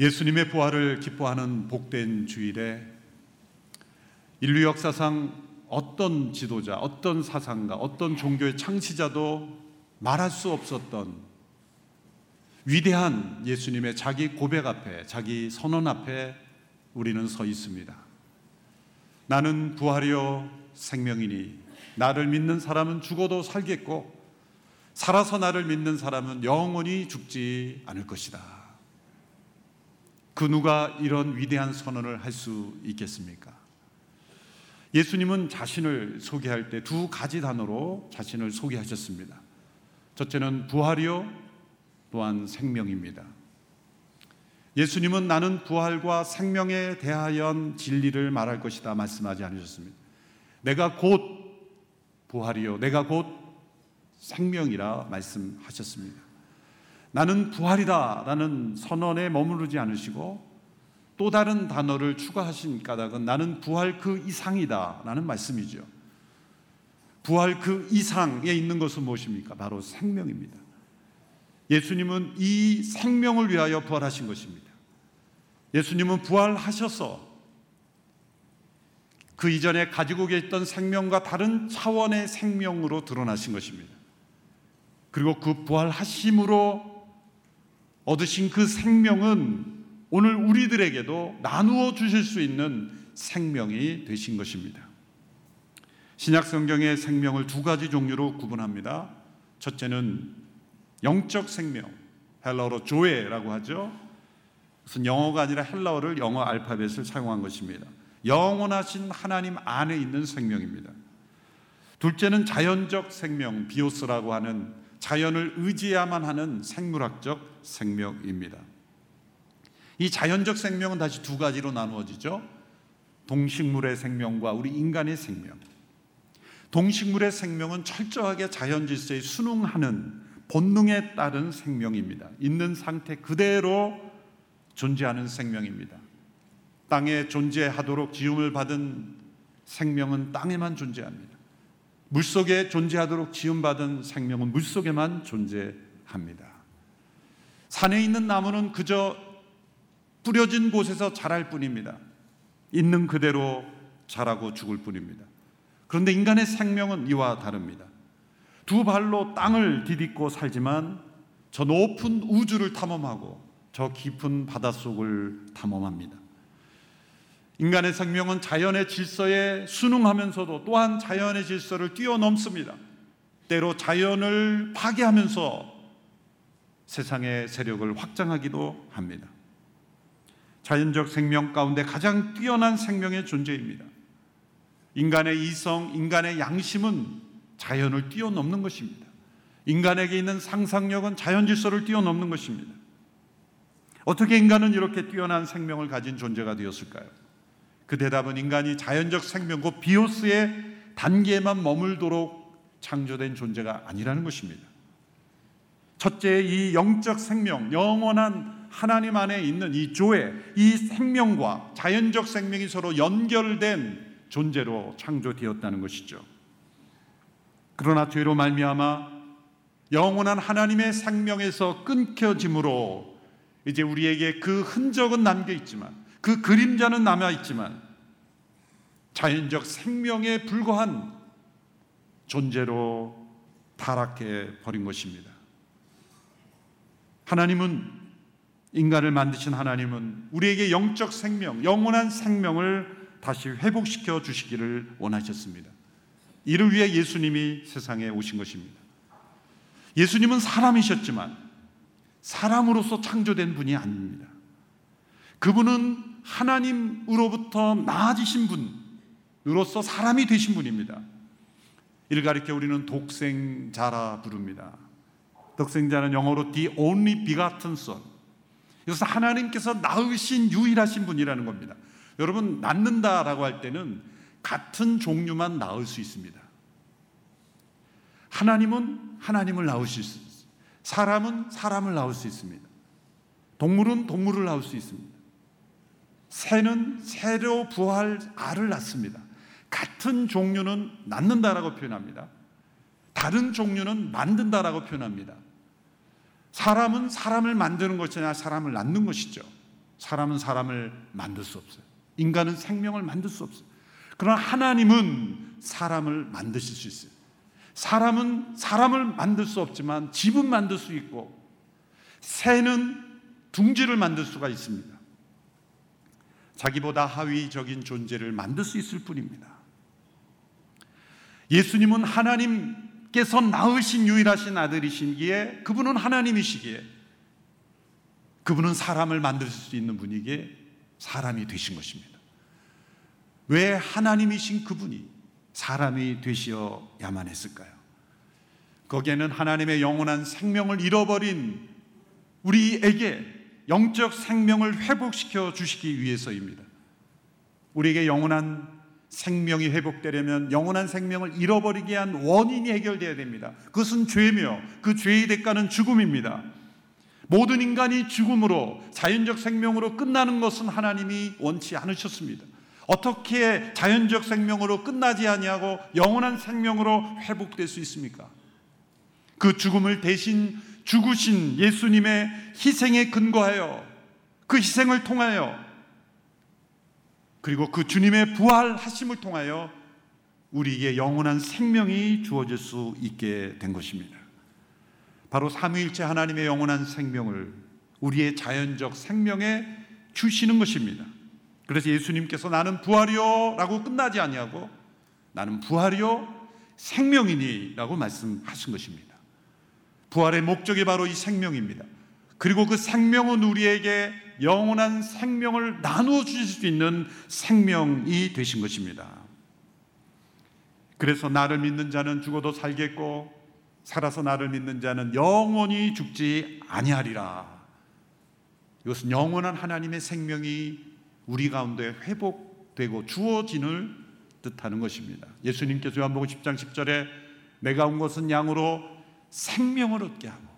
예수님의 부활을 기뻐하는 복된 주일에 인류 역사상 어떤 지도자, 어떤 사상가, 어떤 종교의 창시자도 말할 수 없었던 위대한 예수님의 자기 고백 앞에, 자기 선언 앞에 우리는 서 있습니다. 나는 부활이요 생명이니 나를 믿는 사람은 죽어도 살겠고 살아서 나를 믿는 사람은 영원히 죽지 않을 것이다. 그 누가 이런 위대한 선언을 할 수 있겠습니까? 예수님은 자신을 소개할 때 두 가지 단어로 자신을 소개하셨습니다. 첫째는 부활이요, 또한 생명입니다. 예수님은 나는 부활과 생명에 대하여 진리를 말할 것이다 말씀하지 않으셨습니다. 내가 곧 부활이요, 내가 곧 생명이라 말씀하셨습니다. 나는 부활이다 라는 선언에 머무르지 않으시고 또 다른 단어를 추가하신 까닭은 나는 부활 그 이상이다 라는 말씀이죠. 부활 그 이상에 있는 것은 무엇입니까? 바로 생명입니다. 예수님은 이 생명을 위하여 부활하신 것입니다. 예수님은 부활하셔서 그 이전에 가지고 계셨던 생명과 다른 차원의 생명으로 드러나신 것입니다. 그리고 그 부활하심으로 얻으신 그 생명은 오늘 우리들에게도 나누어 주실 수 있는 생명이 되신 것입니다. 신약 성경의 생명을 두 가지 종류로 구분합니다. 첫째는 영적 생명, 헬라어로 조에라고 하죠. 무슨 영어가 아니라 헬라어를 영어 알파벳을 사용한 것입니다. 영원하신 하나님 안에 있는 생명입니다. 둘째는 자연적 생명, 비오스라고 하는 자연을 의지해야만 하는 생물학적 생명입니다. 이 자연적 생명은 다시 두 가지로 나누어지죠. 동식물의 생명과 우리 인간의 생명. 동식물의 생명은 철저하게 자연 질서에 순응하는 본능에 따른 생명입니다. 있는 상태 그대로 존재하는 생명입니다. 땅에 존재하도록 지음을 받은 생명은 땅에만 존재합니다. 물속에 존재하도록 지음받은 생명은 물속에만 존재합니다. 산에 있는 나무는 그저 뿌려진 곳에서 자랄 뿐입니다. 있는 그대로 자라고 죽을 뿐입니다. 그런데 인간의 생명은 이와 다릅니다. 두 발로 땅을 디딛고 살지만 저 높은 우주를 탐험하고 저 깊은 바닷속을 탐험합니다. 인간의 생명은 자연의 질서에 순응하면서도 또한 자연의 질서를 뛰어넘습니다. 때로 자연을 파괴하면서 세상의 세력을 확장하기도 합니다. 자연적 생명 가운데 가장 뛰어난 생명의 존재입니다. 인간의 이성, 인간의 양심은 자연을 뛰어넘는 것입니다. 인간에게 있는 상상력은 자연 질서를 뛰어넘는 것입니다. 어떻게 인간은 이렇게 뛰어난 생명을 가진 존재가 되었을까요? 그 대답은 인간이 자연적 생명, 그 비오스의 단계에만 머물도록 창조된 존재가 아니라는 것입니다. 첫째, 이 영적 생명, 영원한 하나님 안에 있는 이 조회, 이 생명과 자연적 생명이 서로 연결된 존재로 창조되었다는 것이죠. 그러나 죄로 말미암아 영원한 하나님의 생명에서 끊겨짐으로 이제 우리에게 그 흔적은 남겨 있지만 그 그림자는 남아있지만 자연적 생명에 불과한 존재로 타락해 버린 것입니다. 하나님은 인간을 만드신 하나님은 우리에게 영적 생명, 영원한 생명을 다시 회복시켜 주시기를 원하셨습니다. 이를 위해 예수님이 세상에 오신 것입니다. 예수님은 사람이셨지만 사람으로서 창조된 분이 아닙니다. 그분은 하나님으로부터 나아지신 분으로서 사람이 되신 분입니다. 이를 가리켜 우리는 독생자라 부릅니다. 독생자는 영어로 the only begotten son. 이것은 하나님께서 낳으신 유일하신 분이라는 겁니다. 여러분 낳는다라고 할 때는 같은 종류만 낳을 수 있습니다. 하나님은 하나님을 낳을 수 있습니다. 사람은 사람을 낳을 수 있습니다. 동물은 동물을 낳을 수 있습니다. 새는 새로 부활 알을 낳습니다. 같은 종류는 낳는다라고 표현합니다. 다른 종류는 만든다라고 표현합니다. 사람은 사람을 만드는 것이 아니라 사람을 낳는 것이죠. 사람은 사람을 만들 수 없어요. 인간은 생명을 만들 수 없어요. 그러나 하나님은 사람을 만드실 수 있어요. 사람은 사람을 만들 수 없지만 집은 만들 수 있고 새는 둥지를 만들 수가 있습니다. 자기보다 하위적인 존재를 만들 수 있을 뿐입니다. 예수님은 하나님께서 낳으신 유일하신 아들이시기에 그분은 하나님이시기에 그분은 사람을 만들 수 있는 분이기에 사람이 되신 것입니다. 왜 하나님이신 그분이 사람이 되시어야만 했을까요? 거기에는 하나님의 영원한 생명을 잃어버린 우리에게 영적 생명을 회복시켜 주시기 위해서입니다. 우리에게 영원한 생명이 회복되려면 영원한 생명을 잃어버리게 한 원인이 해결되어야 됩니다. 그것은 죄며 그 죄의 대가는 죽음입니다. 모든 인간이 죽음으로 자연적 생명으로 끝나는 것은 하나님이 원치 않으셨습니다. 어떻게 자연적 생명으로 끝나지 아니하고 영원한 생명으로 회복될 수 있습니까? 그 죽음을 대신 죽으신 예수님의 희생에 근거하여 그 희생을 통하여 그리고 그 주님의 부활하심을 통하여 우리에게 영원한 생명이 주어질 수 있게 된 것입니다. 바로 삼위일체 하나님의 영원한 생명을 우리의 자연적 생명에 주시는 것입니다. 그래서 예수님께서 나는 부활이요라고 끝나지 아니하고 나는 부활이요 생명이니라고 말씀하신 것입니다. 부활의 목적이 바로 이 생명입니다. 그리고 그 생명은 우리에게 영원한 생명을 나누어 주실 수 있는 생명이 되신 것입니다. 그래서 나를 믿는 자는 죽어도 살겠고 살아서 나를 믿는 자는 영원히 죽지 아니하리라. 이것은 영원한 하나님의 생명이 우리 가운데 회복되고 주어진을 뜻하는 것입니다. 예수님께서 요한복음 10장 10절에 내가 온 것은 양으로 생명을 얻게 하고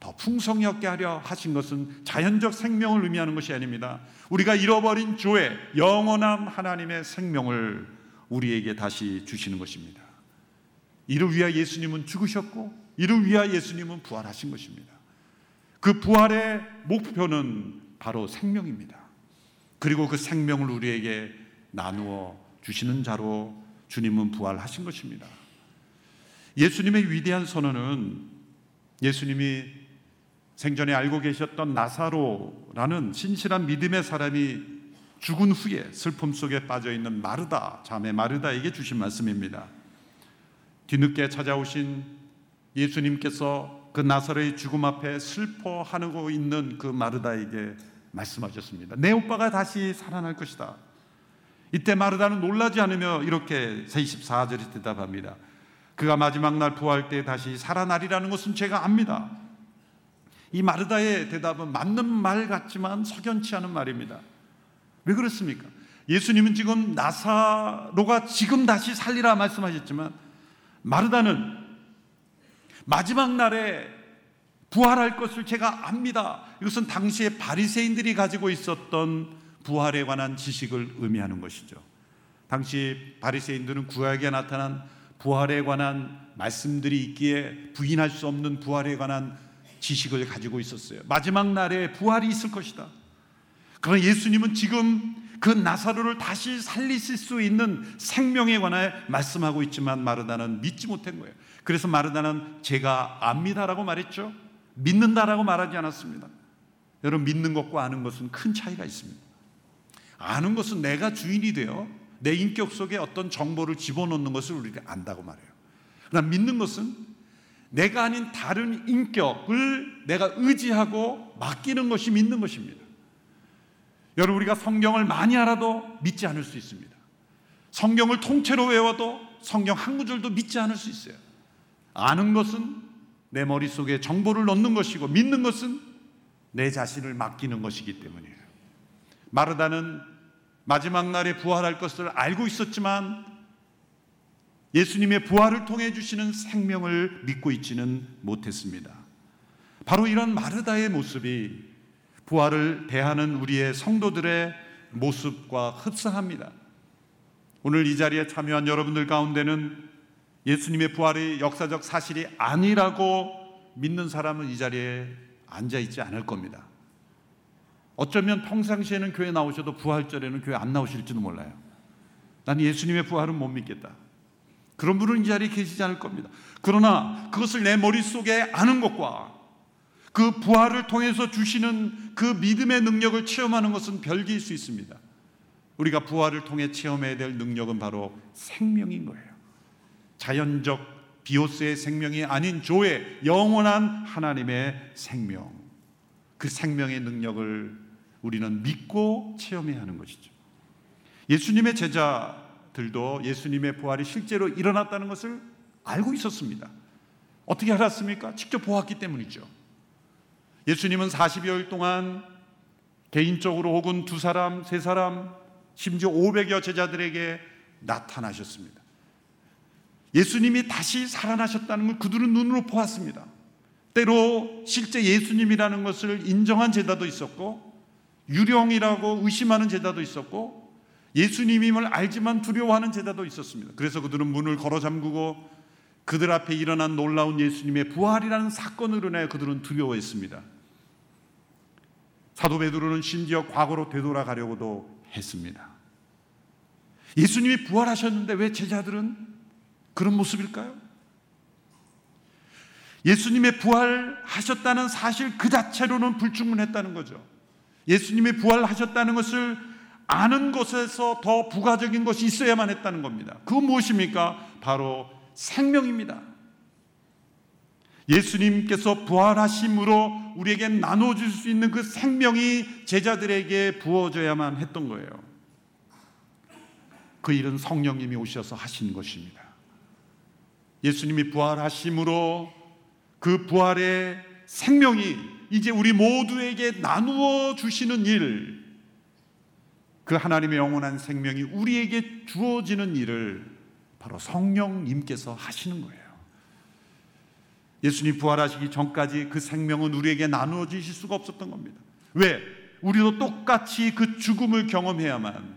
더 풍성히 얻게 하려 하신 것은 자연적 생명을 의미하는 것이 아닙니다. 우리가 잃어버린 조에 영원한 하나님의 생명을 우리에게 다시 주시는 것입니다. 이를 위하여 예수님은 죽으셨고 이를 위하여 예수님은 부활하신 것입니다. 그 부활의 목표는 바로 생명입니다. 그리고 그 생명을 우리에게 나누어 주시는 자로 주님은 부활하신 것입니다. 예수님의 위대한 선언은 예수님이 생전에 알고 계셨던 나사로라는 신실한 믿음의 사람이 죽은 후에 슬픔 속에 빠져 있는 마르다 자매 마르다에게 주신 말씀입니다. 뒤늦게 찾아오신 예수님께서 그 나사로의 죽음 앞에 슬퍼하고 있는 그 마르다에게 말씀하셨습니다. 내 오빠가 다시 살아날 것이다. 이때 마르다는 놀라지 않으며 이렇게 24절에 대답합니다. 그가 마지막 날 부활 때 다시 살아나리라는 것은 제가 압니다. 이 마르다의 대답은 맞는 말 같지만 석연치 않은 말입니다. 왜 그렇습니까? 예수님은 지금 나사로가 지금 다시 살리라 말씀하셨지만 마르다는 마지막 날에 부활할 것을 제가 압니다. 이것은 당시에 바리새인들이 가지고 있었던 부활에 관한 지식을 의미하는 것이죠. 당시 바리새인들은 구약에 나타난 부활에 관한 말씀들이 있기에 부인할 수 없는 부활에 관한 지식을 가지고 있었어요. 마지막 날에 부활이 있을 것이다. 그러나 예수님은 지금 그 나사로를 다시 살리실 수 있는 생명에 관하여 말씀하고 있지만 마르다는 믿지 못한 거예요. 그래서 마르다는 제가 압니다라고 말했죠. 믿는다라고 말하지 않았습니다. 여러분 믿는 것과 아는 것은 큰 차이가 있습니다. 아는 것은 내가 주인이 되어 내 인격 속에 어떤 정보를 집어넣는 것을 우리가 안다고 말해요. 그러나 믿는 것은 내가 아닌 다른 인격을 내가 의지하고 맡기는 것이 믿는 것입니다. 여러분 우리가 성경을 많이 알아도 믿지 않을 수 있습니다. 성경을 통째로 외워도 성경 한 구절도 믿지 않을 수 있어요. 아는 것은 내 머릿속에 정보를 넣는 것이고 믿는 것은 내 자신을 맡기는 것이기 때문이에요. 마르다는 마지막 날에 부활할 것을 알고 있었지만 예수님의 부활을 통해 주시는 생명을 믿고 있지는 못했습니다. 바로 이런 마르다의 모습이 부활을 대하는 우리의 성도들의 모습과 흡사합니다. 오늘 이 자리에 참여한 여러분들 가운데는 예수님의 부활이 역사적 사실이 아니라고 믿는 사람은 이 자리에 앉아 있지 않을 겁니다. 어쩌면 평상시에는 교회 나오셔도 부활절에는 교회 안 나오실지도 몰라요. 난 예수님의 부활은 못 믿겠다. 그런 분은 이 자리에 계시지 않을 겁니다. 그러나 그것을 내 머릿속에 아는 것과 그 부활을 통해서 주시는 그 믿음의 능력을 체험하는 것은 별개일 수 있습니다. 우리가 부활을 통해 체험해야 될 능력은 바로 생명인 거예요. 자연적 비오스의 생명이 아닌 조의 영원한 하나님의 생명. 그 생명의 능력을 우리는 믿고 체험해야 하는 것이죠. 예수님의 제자들도 예수님의 부활이 실제로 일어났다는 것을 알고 있었습니다. 어떻게 알았습니까? 직접 보았기 때문이죠. 예수님은 40여일 동안 개인적으로 혹은 두 사람, 세 사람, 심지어 500여 제자들에게 나타나셨습니다. 예수님이 다시 살아나셨다는 걸 그들은 눈으로 보았습니다. 때로 실제 예수님이라는 것을 인정한 제자도 있었고 유령이라고 의심하는 제자도 있었고 예수님임을 알지만 두려워하는 제자도 있었습니다. 그래서 그들은 문을 걸어 잠그고 그들 앞에 일어난 놀라운 예수님의 부활이라는 사건으로 인해 그들은 두려워했습니다. 사도 베드로는 심지어 과거로 되돌아가려고도 했습니다. 예수님이 부활하셨는데 왜 제자들은 그런 모습일까요? 예수님의 부활하셨다는 사실 그 자체로는 불충분했다는 거죠. 예수님이 부활하셨다는 것을 아는 것에서 더 부가적인 것이 있어야만 했다는 겁니다. 그 무엇입니까? 바로 생명입니다. 예수님께서 부활하심으로 우리에게 나눠줄 수 있는 그 생명이 제자들에게 부어져야만 했던 거예요. 그 일은 성령님이 오셔서 하신 것입니다. 예수님이 부활하심으로 그 부활의 생명이 이제 우리 모두에게 나누어 주시는 일, 그 하나님의 영원한 생명이 우리에게 주어지는 일을 바로 성령님께서 하시는 거예요. 예수님 부활하시기 전까지 그 생명은 우리에게 나누어 주실 수가 없었던 겁니다. 왜? 우리도 똑같이 그 죽음을 경험해야만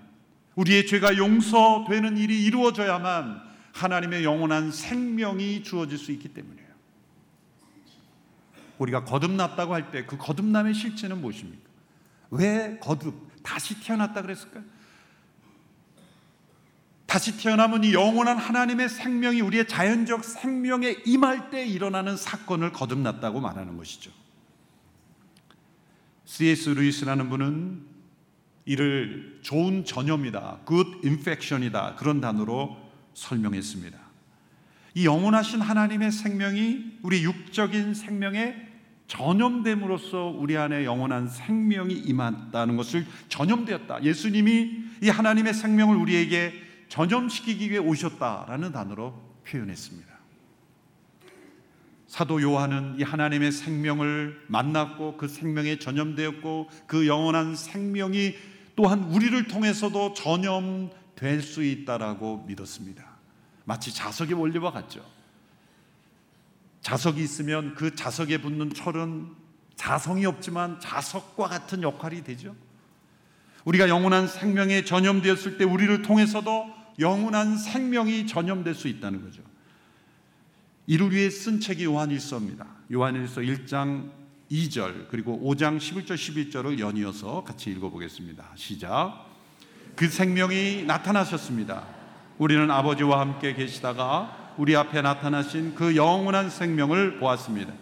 우리의 죄가 용서되는 일이 이루어져야만 하나님의 영원한 생명이 주어질 수 있기 때문이에요. 우리가 거듭났다고 할 때 그 거듭남의 실체는 무엇입니까? 왜 거듭 다시 태어났다 그랬을까요? 다시 태어나면 이 영원한 하나님의 생명이 우리의 자연적 생명에 임할 때 일어나는 사건을 거듭났다고 말하는 것이죠. C.S. 루이스라는 분은 이를 좋은 전염이다, good infection이다 그런 단어로 설명했습니다. 이 영원하신 하나님의 생명이 우리 육적인 생명에 전염됨으로써 우리 안에 영원한 생명이 임한다는 것을 전염되었다. 예수님이 이 하나님의 생명을 우리에게 전염시키기 위해 오셨다라는 단어로 표현했습니다. 사도 요한은 이 하나님의 생명을 만났고 그 생명에 전염되었고 그 영원한 생명이 또한 우리를 통해서도 전염될 수 있다라고 믿었습니다. 마치 자석의 원리와 같죠. 자석이 있으면 그 자석에 붙는 철은 자성이 없지만 자석과 같은 역할이 되죠. 우리가 영원한 생명에 전염되었을 때 우리를 통해서도 영원한 생명이 전염될 수 있다는 거죠. 이를 위해 쓴 책이 요한일서입니다. 요한일서 1장 2절 그리고 5장 11절 12절을 연이어서 같이 읽어보겠습니다. 시작. 그 생명이 나타나셨습니다. 우리는 아버지와 함께 계시다가 우리 앞에 나타나신 그 영원한 생명을 보았습니다.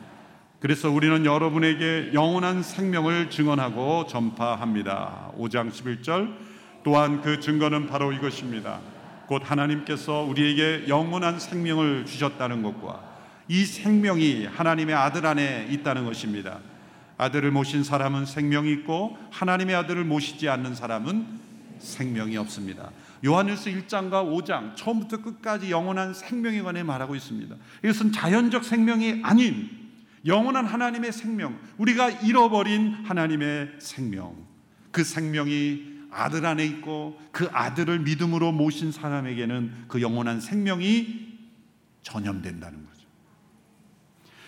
그래서 우리는 여러분에게 영원한 생명을 증언하고 전파합니다. 5장 11절 또한 그 증거는 바로 이것입니다. 곧 하나님께서 우리에게 영원한 생명을 주셨다는 것과 이 생명이 하나님의 아들 안에 있다는 것입니다. 아들을 모신 사람은 생명이 있고 하나님의 아들을 모시지 않는 사람은 생명이 없습니다. 요한일서 1장과 5장 처음부터 끝까지 영원한 생명에 관해 말하고 있습니다. 이것은 자연적 생명이 아닌 영원한 하나님의 생명, 우리가 잃어버린 하나님의 생명. 그 생명이 아들 안에 있고 그 아들을 믿음으로 모신 사람에게는 그 영원한 생명이 전염된다는 거죠.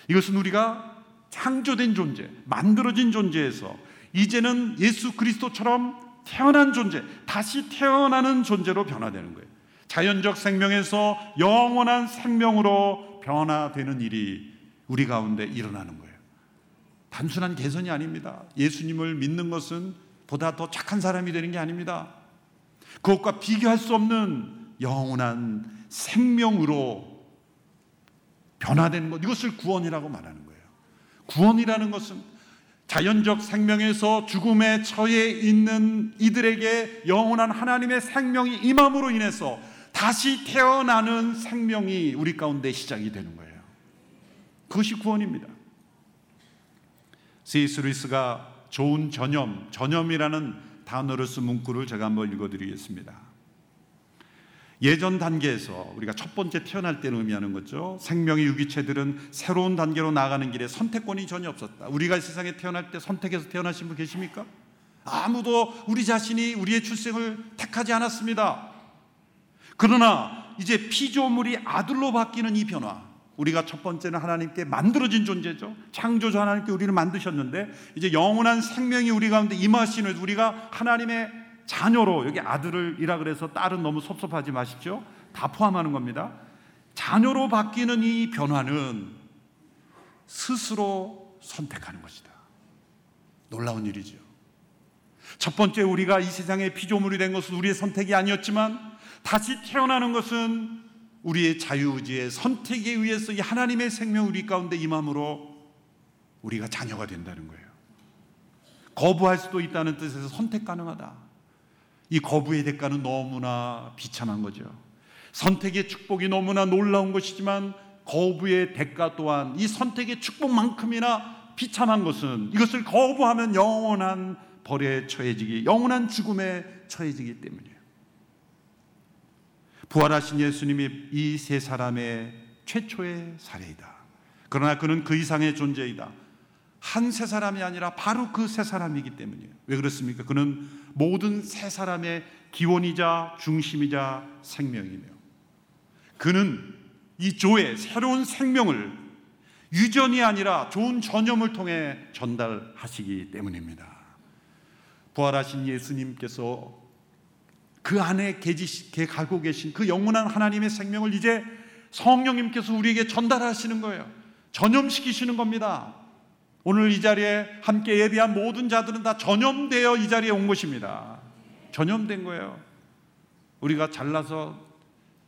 이것은 우리가 창조된 존재, 만들어진 존재에서 이제는 예수 그리스도처럼 태어난 존재, 다시 태어나는 존재로 변화되는 거예요. 자연적 생명에서 영원한 생명으로 변화되는 일이 우리 가운데 일어나는 거예요. 단순한 개선이 아닙니다. 예수님을 믿는 것은 보다 더 착한 사람이 되는 게 아닙니다. 그것과 비교할 수 없는 영원한 생명으로 변화되는 것, 이것을 구원이라고 말하는 거예요. 구원이라는 것은 자연적 생명에서 죽음에 처해 있는 이들에게 영원한 하나님의 생명이 임함으로 인해서 다시 태어나는 생명이 우리 가운데 시작이 되는 거예요. 그것이 구원입니다. C.S. 루이스가 좋은 전염, 전염이라는 단어를 쓴 문구를 제가 한번 읽어드리겠습니다. 예전 단계에서 우리가 첫 번째 태어날 때는 의미하는 거죠. 생명의 유기체들은 새로운 단계로 나가는 길에 선택권이 전혀 없었다. 우리가 세상에 태어날 때 선택해서 태어나신 분 계십니까? 아무도 우리 자신이 우리의 출생을 택하지 않았습니다. 그러나 이제 피조물이 아들로 바뀌는 이 변화, 우리가 첫 번째는 하나님께 만들어진 존재죠. 창조주 하나님께 우리를 만드셨는데 이제 영원한 생명이 우리 가운데 임하시는 우리가 하나님의 자녀로 여기 아들을이라 그래서 딸은 너무 섭섭하지 마십시오. 다 포함하는 겁니다. 자녀로 바뀌는 이 변화는 스스로 선택하는 것이다. 놀라운 일이죠. 첫 번째 우리가 이 세상의 피조물이 된 것은 우리의 선택이 아니었지만 다시 태어나는 것은 우리의 자유의지의 선택에 의해서 이 하나님의 생명 우리 가운데 임함으로 우리가 자녀가 된다는 거예요. 거부할 수도 있다는 뜻에서 선택 가능하다. 이 거부의 대가는 너무나 비참한 거죠. 선택의 축복이 너무나 놀라운 것이지만 거부의 대가 또한 이 선택의 축복만큼이나 비참한 것은 이것을 거부하면 영원한 벌에 처해지기, 영원한 죽음에 처해지기 때문이에요. 부활하신 예수님이 이 세 사람의 최초의 사례이다. 그러나 그는 그 이상의 존재이다. 한 세 사람이 아니라 바로 그 세 사람이기 때문이에요. 왜 그렇습니까? 그는 모든 세 사람의 기원이자 중심이자 생명이며 그는 이 조의 새로운 생명을 유전이 아니라 좋은 전염을 통해 전달하시기 때문입니다. 부활하신 예수님께서 그 안에 계지, 가고 계신 그 영원한 하나님의 생명을 이제 성령님께서 우리에게 전달하시는 거예요. 전염시키시는 겁니다. 오늘 이 자리에 함께 예비한 모든 자들은 다 전염되어 이 자리에 온 것입니다. 전염된 거예요. 우리가 잘나서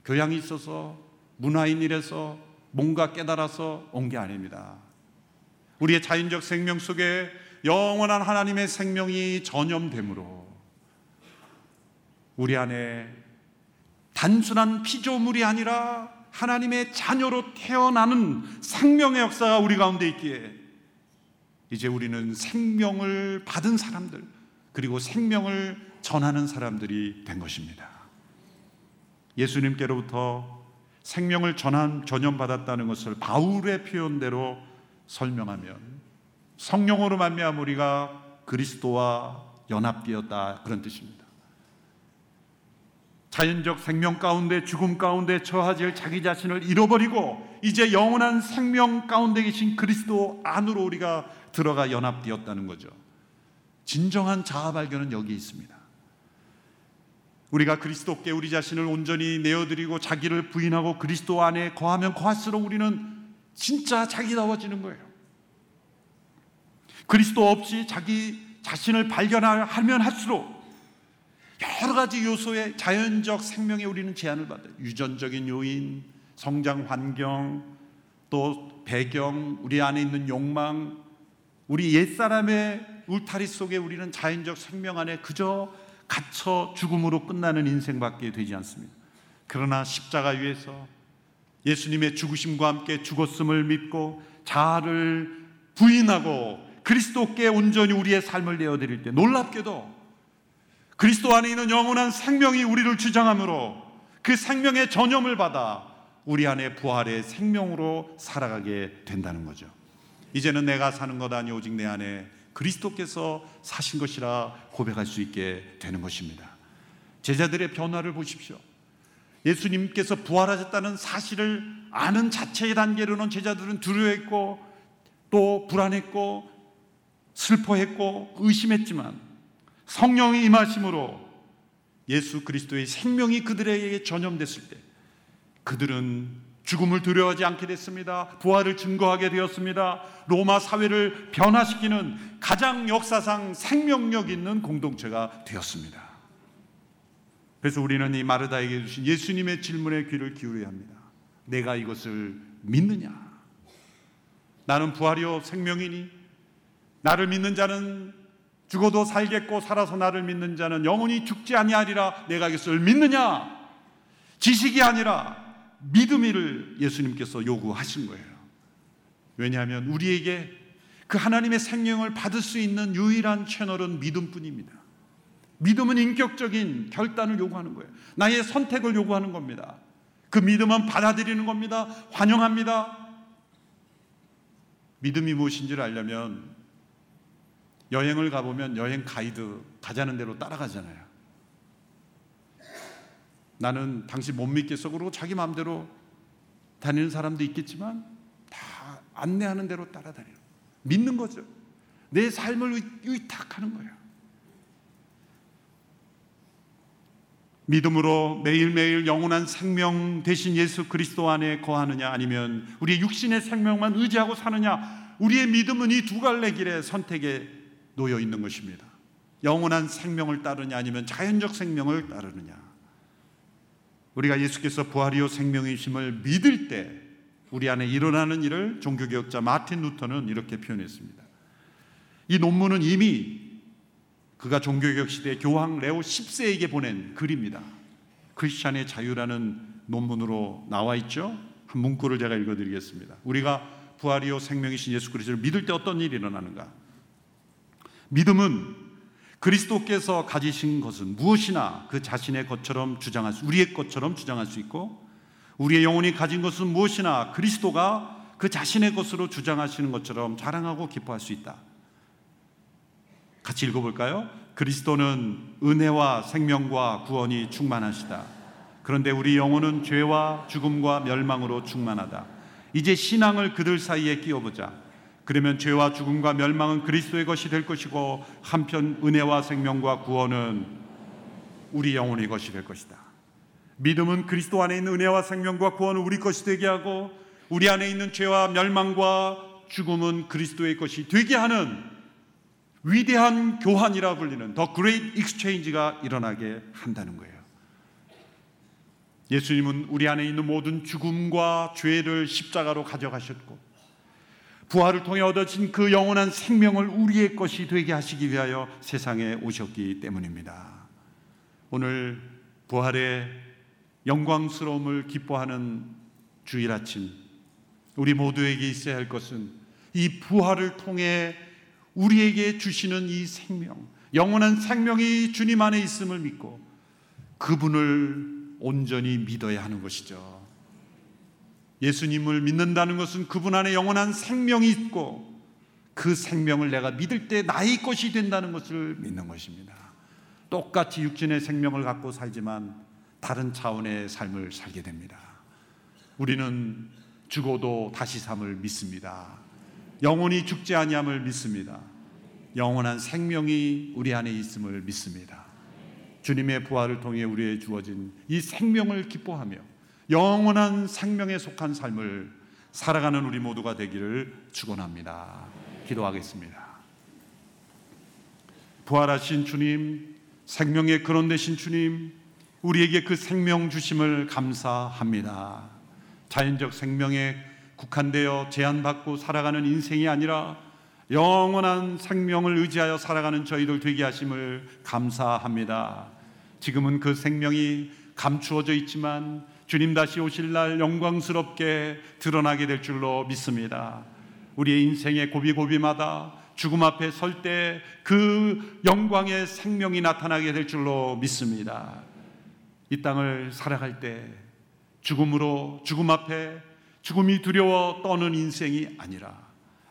교양이 있어서 문화인이라서 뭔가 깨달아서 온 게 아닙니다. 우리의 자연적 생명 속에 영원한 하나님의 생명이 전염됨으로 우리 안에 단순한 피조물이 아니라 하나님의 자녀로 태어나는 생명의 역사가 우리 가운데 있기에 이제 우리는 생명을 받은 사람들 그리고 생명을 전하는 사람들이 된 것입니다. 예수님께로부터 생명을 전한 전염받았다는 것을 바울의 표현대로 설명하면 성령으로 말미암아 우리가 그리스도와 연합되었다 그런 뜻입니다. 자연적 생명 가운데 죽음 가운데 처하질 자기 자신을 잃어버리고 이제 영원한 생명 가운데 계신 그리스도 안으로 우리가 들어가 연합되었다는 거죠. 진정한 자아 발견은 여기 있습니다. 우리가 그리스도께 우리 자신을 온전히 내어드리고 자기를 부인하고 그리스도 안에 거하면 거할수록 우리는 진짜 자기다워지는 거예요. 그리스도 없이 자기 자신을 발견하면 할수록 여러 가지 요소의 자연적 생명에 우리는 제한을 받아요. 유전적인 요인, 성장 환경, 또 배경, 우리 안에 있는 욕망, 우리 옛사람의 울타리 속에 우리는 자연적 생명 안에 그저 갇혀 죽음으로 끝나는 인생밖에 되지 않습니다. 그러나 십자가 위에서 예수님의 죽으심과 함께 죽었음을 믿고 자아를 부인하고 그리스도께 온전히 우리의 삶을 내어드릴 때 놀랍게도 그리스도 안에 있는 영원한 생명이 우리를 주장하므로 그 생명의 전염을 받아 우리 안에 부활의 생명으로 살아가게 된다는 거죠. 이제는 내가 사는 것 아니 오직 내 안에 그리스도께서 사신 것이라 고백할 수 있게 되는 것입니다. 제자들의 변화를 보십시오. 예수님께서 부활하셨다는 사실을 아는 자체의 단계로는 제자들은 두려워했고 또 불안했고 슬퍼했고 의심했지만 성령이 임하심으로 예수 그리스도의 생명이 그들에게 전염됐을 때 그들은 죽음을 두려워하지 않게 됐습니다. 부활을 증거하게 되었습니다. 로마 사회를 변화시키는 가장 역사상 생명력 있는 공동체가 되었습니다. 그래서 우리는 이 마르다에게 주신 예수님의 질문에 귀를 기울여야 합니다. 내가 이것을 믿느냐? 나는 부활이요 생명이니 나를 믿는 자는 죽어도 살겠고 살아서 나를 믿는 자는 영원히 죽지 아니하리라 내가 이것을 믿느냐? 지식이 아니라 믿음이를 예수님께서 요구하신 거예요. 왜냐하면 우리에게 그 하나님의 생명을 받을 수 있는 유일한 채널은 믿음뿐입니다. 믿음은 인격적인 결단을 요구하는 거예요. 나의 선택을 요구하는 겁니다. 그 믿음은 받아들이는 겁니다. 환영합니다. 믿음이 무엇인지를 알려면 여행을 가보면 여행 가이드 가자는 대로 따라가잖아요. 나는 당신 못 믿겠어. 그러고 자기 마음대로 다니는 사람도 있겠지만 다 안내하는 대로 따라다니는 믿는 거죠. 내 삶을 위탁하는 거예요. 믿음으로 매일매일 영원한 생명 대신 예수 그리스도 안에 거하느냐 아니면 우리의 육신의 생명만 의지하고 사느냐 우리의 믿음은 이 두 갈래 길의 선택에 놓여 있는 것입니다. 영원한 생명을 따르냐 아니면 자연적 생명을 따르느냐 우리가 예수께서 부활이요 생명이심을 믿을 때 우리 안에 일어나는 일을 종교개혁자 마틴 루터는 이렇게 표현했습니다. 이 논문은 이미 그가 종교개혁 시대 교황 레오 10세에게 보낸 글입니다. 크리스찬의 자유라는 논문으로 나와 있죠. 한 문구를 제가 읽어드리겠습니다. 우리가 부활이요 생명이신 예수 그리스도를 믿을 때 어떤 일이 일어나는가? 믿음은 그리스도께서 가지신 것은 무엇이나 그 자신의 것처럼 주장할 수, 우리의 것처럼 주장할 수 있고 우리의 영혼이 가진 것은 무엇이나 그리스도가 그 자신의 것으로 주장하시는 것처럼 자랑하고 기뻐할 수 있다. 같이 읽어볼까요? 그리스도는 은혜와 생명과 구원이 충만하시다. 그런데 우리 영혼은 죄와 죽음과 멸망으로 충만하다. 이제 신앙을 그들 사이에 끼워보자. 그러면 죄와 죽음과 멸망은 그리스도의 것이 될 것이고 한편 은혜와 생명과 구원은 우리 영혼의 것이 될 것이다. 믿음은 그리스도 안에 있는 은혜와 생명과 구원을 우리 것이 되게 하고 우리 안에 있는 죄와 멸망과 죽음은 그리스도의 것이 되게 하는 위대한 교환이라 불리는 the great exchange가 일어나게 한다는 거예요. 예수님은 우리 안에 있는 모든 죽음과 죄를 십자가로 가져가셨고 부활을 통해 얻어진 그 영원한 생명을 우리의 것이 되게 하시기 위하여 세상에 오셨기 때문입니다. 오늘 부활의 영광스러움을 기뻐하는 주일 아침, 우리 모두에게 있어야 할 것은 이 부활을 통해 우리에게 주시는 이 생명, 영원한 생명이 주님 안에 있음을 믿고 그분을 온전히 믿어야 하는 것이죠. 예수님을 믿는다는 것은 그분 안에 영원한 생명이 있고 그 생명을 내가 믿을 때 나의 것이 된다는 것을 믿는 것입니다. 똑같이 육신의 생명을 갖고 살지만 다른 차원의 삶을 살게 됩니다. 우리는 죽어도 다시 삶을 믿습니다. 영원히 죽지 아니함을 믿습니다. 영원한 생명이 우리 안에 있음을 믿습니다. 주님의 부활을 통해 우리에 주어진 이 생명을 기뻐하며 영원한 생명에 속한 삶을 살아가는 우리 모두가 되기를 축원합니다. 기도하겠습니다. 부활하신 주님, 생명의 근원 되신 주님, 우리에게 그 생명 주심을 감사합니다. 자연적 생명에 국한되어 제한받고 살아가는 인생이 아니라 영원한 생명을 의지하여 살아가는 저희들 되게 하심을 감사합니다. 지금은 그 생명이 감추어져 있지만 주님 다시 오실 날 영광스럽게 드러나게 될 줄로 믿습니다. 우리의 인생의 고비고비마다 죽음 앞에 설 때 그 영광의 생명이 나타나게 될 줄로 믿습니다. 이 땅을 살아갈 때 죽음으로 죽음 앞에 죽음이 두려워 떠는 인생이 아니라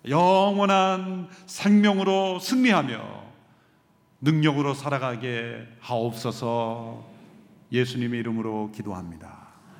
영원한 생명으로 승리하며 능력으로 살아가게 하옵소서 예수님의 이름으로 기도합니다.